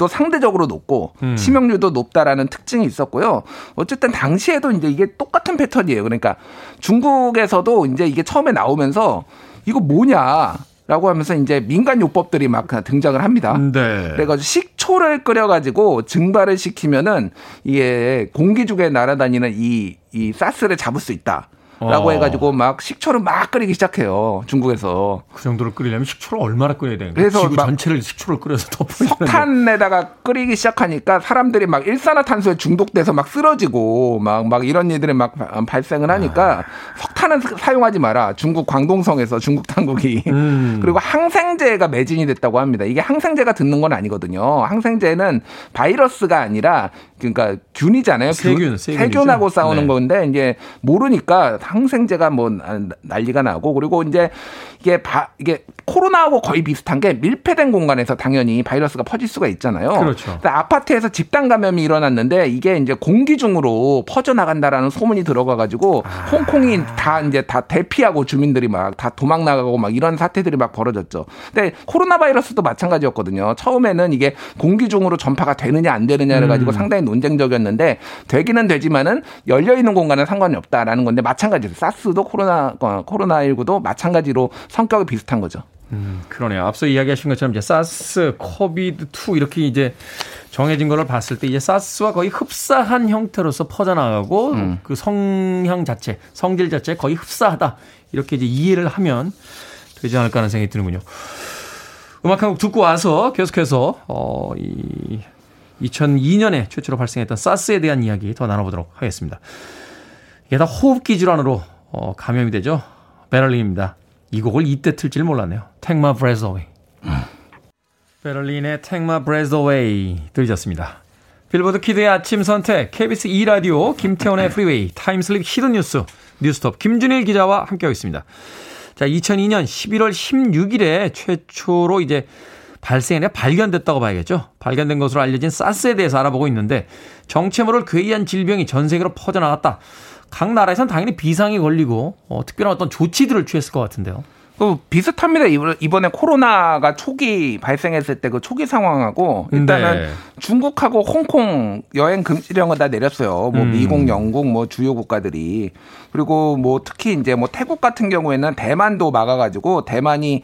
상대적으로 높고 음. 치명률도 높다라는 특징이 있었고요. 어쨌든 당시에도 이제 이게 똑같은 패턴이에요. 그러니까 중국에서도 이제 이게 처음에 나오면서 이거 뭐냐 라고 하면서 이제 민간 요법들이 막 등장을 합니다. 네. 그래가지고 식초를 끓여가지고 증발을 시키면은 이게 공기 중에 날아다니는 이, 이 사스를 잡을 수 있다. 라고 어. 해가지고 막 식초를 막 끓이기 시작해요. 중국에서. 그 정도로 끓이려면 식초를 얼마나 끓여야 되는 거예요? 그래서 지구 전체를 식초를 끓여서 덮어야 석탄에다가 끓이기 시작하니까 사람들이 막 일산화탄소에 중독돼서 막 쓰러지고 막, 막 이런 일들이 막 발생을 하니까 아. 석탄은 사용하지 마라. 중국 광동성에서 중국 당국이. 음. <laughs> 그리고 항생제가 매진이 됐다고 합니다. 이게 항생제가 듣는 건 아니거든요. 항생제는 바이러스가 아니라 그러니까 균이잖아요. 세균, 세균 하고 싸우는 네. 건데 이제 모르니까 항생제가 뭐 난리가 나고 그리고 이제 이게 바, 이게 코로나하고 거의 비슷한 게 밀폐된 공간에서 당연히 바이러스가 퍼질 수가 있잖아요. 그렇죠. 아파트에서 집단 감염이 일어났는데 이게 이제 공기 중으로 퍼져 나간다라는 소문이 들어가 가지고 아. 홍콩이 다 이제 다 대피하고 주민들이 막 다 도망 나가고 막 이런 사태들이 막 벌어졌죠. 근데 코로나 바이러스도 마찬가지였거든요. 처음에는 이게 공기 중으로 전파가 되느냐 안 되느냐를 음. 가지고 상당히 논쟁적이었는데 되기는 되지만은 열려 있는 공간은 상관이 없다라는 건데 마찬가지로 사스도 코로나 어, 코로나 19도 마찬가지로 성격이 비슷한 거죠. 음, 그러네요. 앞서 이야기하신 것처럼 이제 사스, 코비드 2 이렇게 이제 정해진 거를 봤을 때 이제 사스와 거의 흡사한 형태로서 퍼져나가고 음. 그 성향 자체, 성질 자체 거의 흡사하다 이렇게 이제 이해를 하면 되지 않을까 하는 생각이 드는군요. 음악 한 곡 듣고 와서 계속해서 어, 이 2002년에 최초로 발생했던 사스에 대한 이야기 더 나눠보도록 하겠습니다. 이게 다 호흡기 질환으로 어, 감염이 되죠. 베를린입니다. 이 곡을 이때 틀지를 몰랐네요. Take My Breath Away. 베를린의 Take My Breath Away 들으셨습니다. 빌보드 kid의 아침 선택, KBS 2라디오, 김태훈의 프리웨이, time slip hidden 뉴스, 뉴스톱, 김준일 기자와 함께하고 있습니다. 자, 2002년 11월 16일에 최초로 이제 발생해 발견됐다고 봐야겠죠. 발견된 것으로 알려진 사스에 대해서 알아보고 있는데 정체 모를 괴이한 질병이 전 세계로 퍼져나갔다. 각 나라에선 당연히 비상이 걸리고 어, 특별한 어떤 조치들을 취했을 것 같은데요. 그 비슷합니다. 이번에 코로나가 초기 발생했을 때 그 초기 상황하고 일단은 네. 중국하고 홍콩 여행 금지령을 다 내렸어요. 뭐 음. 미국, 영국 뭐 주요 국가들이 그리고 뭐 특히 이제 뭐 태국 같은 경우에는 대만도 막아가지고 대만이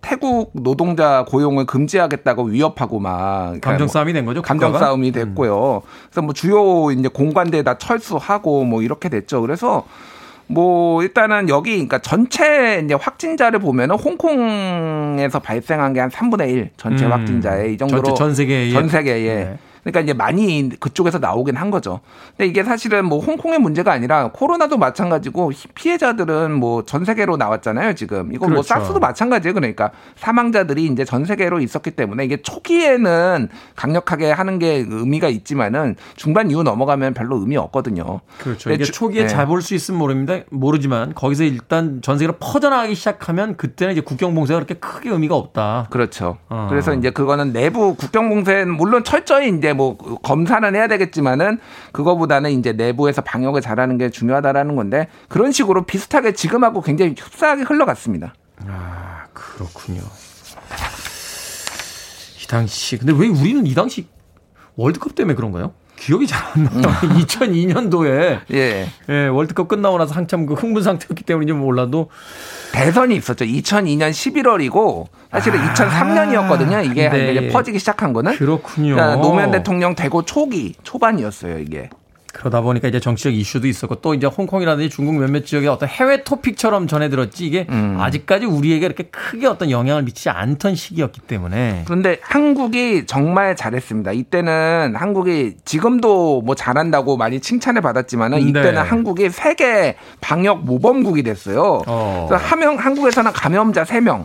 태국 노동자 고용을 금지하겠다고 위협하고 막 감정 싸움이 된 거죠. 감정 국가가? 싸움이 됐고요. 음. 그래서 뭐 주요 이제 공관대 다 철수하고 뭐 이렇게 됐죠. 그래서 뭐 일단은 여기 그러니까 전체 이제 확진자를 보면은 홍콩에서 발생한 게 한 3분의 1 전체 음. 확진자의 이 정도로 전 세계에 전 세계에 네. 그러니까 이제 많이 그쪽에서 나오긴 한 거죠. 근데 이게 사실은 뭐 홍콩의 문제가 아니라 코로나도 마찬가지고 피해자들은 뭐 전 세계로 나왔잖아요, 지금. 이거 뭐 그렇죠. 뭐 사스도 마찬가지예요. 그러니까 사망자들이 이제 전 세계로 있었기 때문에 이게 초기에는 강력하게 하는 게 의미가 있지만은 중반 이후 넘어가면 별로 의미 없거든요. 그렇죠. 이게 초기에 네. 잘볼 수 있으면 모릅니다. 모르지만 거기서 일단 전 세계로 퍼져나가기 시작하면 그때는 이제 국경 봉쇄가 그렇게 크게 의미가 없다. 그렇죠. 어. 그래서 이제 그거는 내부 국경 봉쇄는 물론 철저히 이제 뭐 검사는 해야 되겠지만은 그거보다는 이제 내부에서 방역을 잘하는 게 중요하다라는 건데 그런 식으로 비슷하게 지금하고 굉장히 흡사하게 흘러갔습니다. 아 그렇군요. 이 당시 근데 왜 우리는 이 당시 월드컵 때문에 그런가요? 기억이 잘 안 나요. <laughs> 2002년도에 예. 예, 월드컵 끝나고 나서 한참 그 흥분 상태였기 때문인지 몰라도 대선이 있었죠. 2002년 11월이고 사실은 아, 2003년이었거든요. 이게 네. 퍼지기 시작한 거는 그렇군요. 그러니까 노무현 대통령 되고 초기 초반이었어요. 이게. 그러다 보니까 이제 정치적 이슈도 있었고 또 이제 홍콩이라든지 중국 몇몇 지역의 어떤 해외 토픽처럼 전해 들었지 이게 음. 아직까지 우리에게 이렇게 크게 어떤 영향을 미치지 않던 시기였기 때문에 그런데 한국이 정말 잘했습니다. 이때는 한국이 지금도 뭐 잘한다고 많이 칭찬을 받았지만은 네. 이때는 네. 한국이 세계 방역 모범국이 됐어요. 어. 그래서 하명 한국에서는 감염자 3명,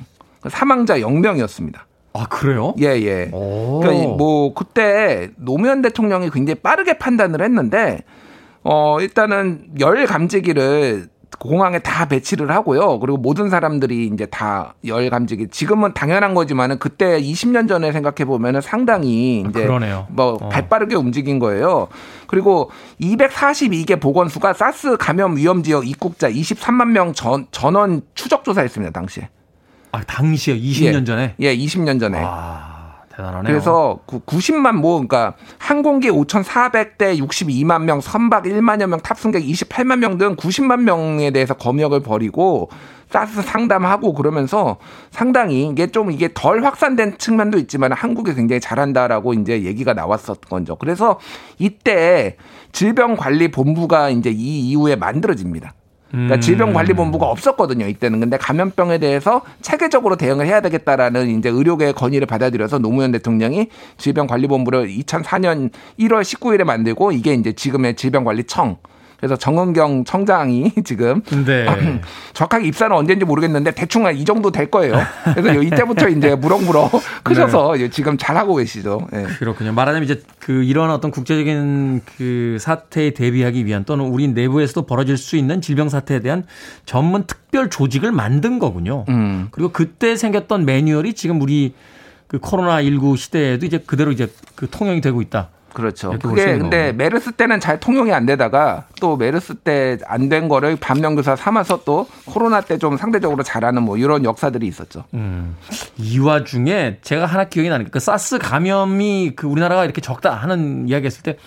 사망자 0명이었습니다. 아 그래요? 예 예. 그러니까 뭐 그때 노무현 대통령이 굉장히 빠르게 판단을 했는데 어 일단은 열 감지기를 공항에 다 배치를 하고요. 그리고 모든 사람들이 이제 다 열 감지기. 지금은 당연한 거지만은 그때 20년 전에 생각해 보면은 상당히 이제 그러네요. 뭐 어. 발빠르게 움직인 거예요. 그리고 242개 보건수가 사스 감염 위험 지역 입국자 23만 명 전 전원 추적 조사했습니다 당시에. 아, 당시에 20년 예. 전에? 예, 20년 전에. 아, 대단하네요. 그래서 90만 뭐 그러니까 항공기 5,400대 62만 명, 선박 1만여 명, 탑승객 28만 명 등 90만 명에 대해서 검역을 벌이고 사스 상담하고 그러면서 상당히 이게 좀 이게 덜 확산된 측면도 있지만 한국이 굉장히 잘한다라고 이제 얘기가 나왔었던 거죠. 그래서 이때 질병관리본부가 이제 이 이후에 만들어집니다. 그러니까 음. 질병관리본부가 없었거든요. 이때는. 근데 감염병에 대해서 체계적으로 대응을 해야 되겠다라는 이제 의료계의 건의를 받아들여서 노무현 대통령이 질병관리본부를 2004년 1월 19일에 만들고 이게 이제 지금의 질병관리청 그래서 정은경 청장이 <laughs> 지금 네. <clears throat> 정확하게 입사는 언제인지 모르겠는데 대충 이 정도 될 거예요. 그래서 이때부터 이제 무럭무럭 <laughs> 크셔서 네. 지금 잘하고 계시죠. 네. 그렇군요. 말하자면 이제 그 이런 어떤 국제적인 그 사태에 대비하기 위한 또는 우리 내부에서도 벌어질 수 있는 질병 사태에 대한 전문 특별 조직을 만든 거군요. 음. 그리고 그때 생겼던 매뉴얼이 지금 우리 그 코로나 19 시대에도 이제 그대로 이제 그 통용이 되고 있다. 그렇죠. 그게 근데. 메르스 때는 잘 통용이 안 되다가 또 메르스 때 안 된 거를 반면교사 삼아서 또 코로나 때 좀 상대적으로 잘하는 뭐 이런 역사들이 있었죠. 음. 이 와중에 제가 하나 기억이 나는 게 그 사스 감염이 그 우리나라가 이렇게 적다 하는 이야기 했을 때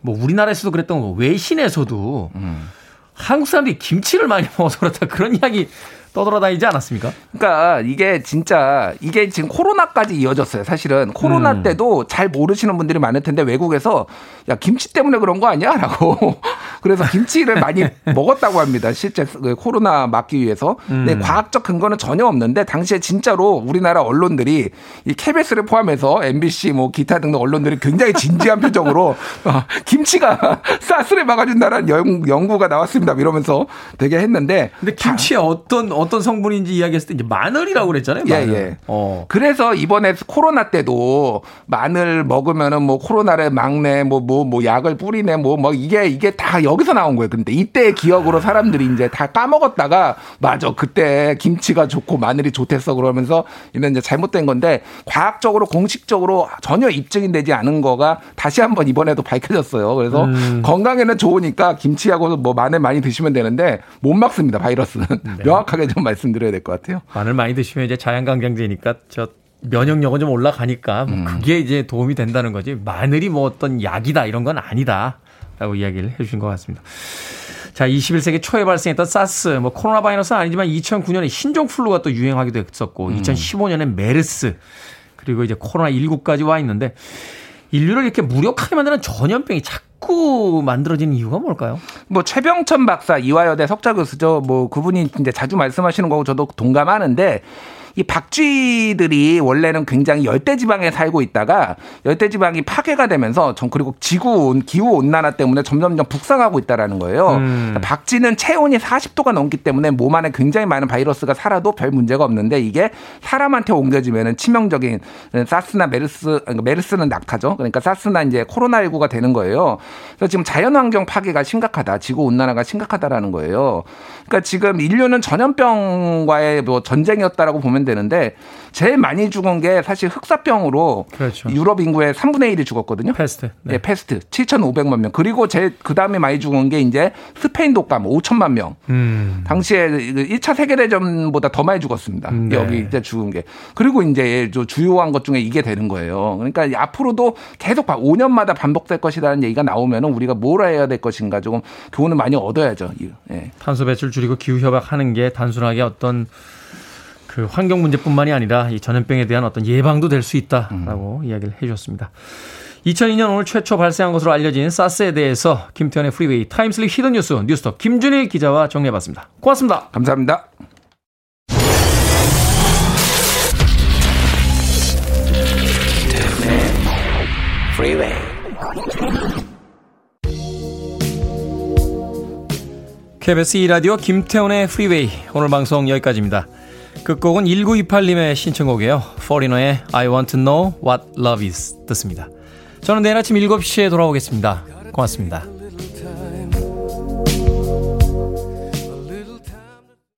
뭐 우리나라에서도 그랬던 거 외신에서도 음. 한국 사람들이 김치를 많이 <laughs> 먹어서 그렇다 그런 이야기 떠돌아다니지 않았습니까? 그러니까 이게 진짜 이게 지금 코로나까지 이어졌어요. 사실은 코로나 음. 때도 잘 모르시는 분들이 많을 텐데 외국에서 야 김치 때문에 그런 거 아니야?라고 <laughs> 그래서 김치를 많이 <laughs> 먹었다고 합니다. 실제 그 코로나 막기 위해서. 음. 네, 과학적 근거는 전혀 없는데 당시에 진짜로 우리나라 언론들이 이 KBS를 포함해서 MBC 뭐 기타 등등 언론들이 굉장히 진지한 표정으로 <laughs> 어, 김치가 사스를 막아준다는 연구가 나왔습니다. 이러면서 되게 했는데. 근데 김치에 어떤 어떤 성분인지 이야기했을 때 이제 마늘이라고 그랬잖아요. 마늘. 예, 예. 어. 그래서 이번에 코로나 때도 마늘 먹으면은 뭐 코로나를 막네, 뭐, 뭐, 뭐 약을 뿌리네, 뭐, 뭐 이게, 이게 다 여기서 나온 거예요. 근데 이때의 기억으로 사람들이 이제 다 까먹었다가 맞아. 그때 김치가 좋고 마늘이 좋댔어. 그러면서 이런 이제 잘못된 건데 과학적으로 공식적으로 전혀 입증이 되지 않은 거가 다시 한번 이번에도 밝혀졌어요. 그래서 음. 건강에는 좋으니까 김치하고 뭐 마늘 많이 드시면 되는데 못 막습니다. 바이러스는. 네. 명확하게 좀 <laughs> 말씀드려야 될 것 같아요. 마늘 많이 드시면 이제 자연강장제니까 저 면역력은 좀 올라가니까 뭐 음. 그게 이제 도움이 된다는 거지. 마늘이 뭐 어떤 약이다 이런 건 아니다. 라고 이야기를 해 주신 것 같습니다. 자, 21세기 초에 발생했던 사스, 뭐 코로나 바이러스는 아니지만 2009년에 신종 플루가 또 유행하기도 했었고, 음. 2015년에 메르스, 그리고 이제 코로나 19까지 와 있는데, 인류를 이렇게 무력하게 만드는 전염병이 자꾸 만들어지는 이유가 뭘까요? 뭐 최병천 박사 이화여대 석좌 교수죠. 뭐 그분이 이제 자주 말씀하시는 거고 저도 동감하는데 이 박쥐들이 원래는 굉장히 열대 지방에 살고 있다가 열대 지방이 파괴가 되면서 전 그리고 지구 기후 온난화 때문에 점점점 북상하고 있다라는 거예요. 음. 박쥐는 체온이 40도가 넘기 때문에 몸 안에 굉장히 많은 바이러스가 살아도 별 문제가 없는데 이게 사람한테 옮겨지면은 치명적인 사스나 메르스 그러니까 메르스는 낙타죠. 그러니까 사스나 이제 코로나19가 되는 거예요. 그래서 지금 자연 환경 파괴가 심각하다. 지구 온난화가 심각하다라는 거예요. 그러니까 지금 인류는 전염병과의 뭐 전쟁이었다라고 보면 되는데 제일 많이 죽은 게 사실 흑사병으로 그렇죠. 유럽 인구의 3분의 1이 죽었거든요. 페스트. 네, 네 페스트. 7,500만 명. 그리고 제일 그다음에 많이 죽은 게 이제 스페인 독감 5천만 명. 음. 당시에 1차 세계 대전보다 더 많이 죽었습니다. 음, 네. 여기 이제 죽은 게. 그리고 이제 주요한 것 중에 이게 되는 거예요. 그러니까 앞으로도 계속 5년마다 반복될 것이라는 얘기가 나오면은 우리가 뭘 해야 될 것인가 조금 교훈을 많이 얻어야죠. 예. 탄소 배출 줄이고 기후 협약하는 게 단순하게 어떤 그 환경 문제뿐만이 아니라 이 전염병에 대한 어떤 예방도 될 수 있다라고 음. 이야기를 해 주셨습니다. 2002년 오늘 최초 발생한 것으로 알려진 사스에 대해서 김태현의 프리웨이 타임슬립 히든 뉴스 뉴스톱 김준일 기자와 정리해봤습니다. 고맙습니다. 감사합니다. KBS 2라디오 김태훈의 프리웨이 오늘 방송 여기까지입니다. 끝곡은 1928님의 신청곡이에요. 포리너의 I want to know what love is 듣습니다. 저는 내일 아침 7시에 돌아오겠습니다. 고맙습니다.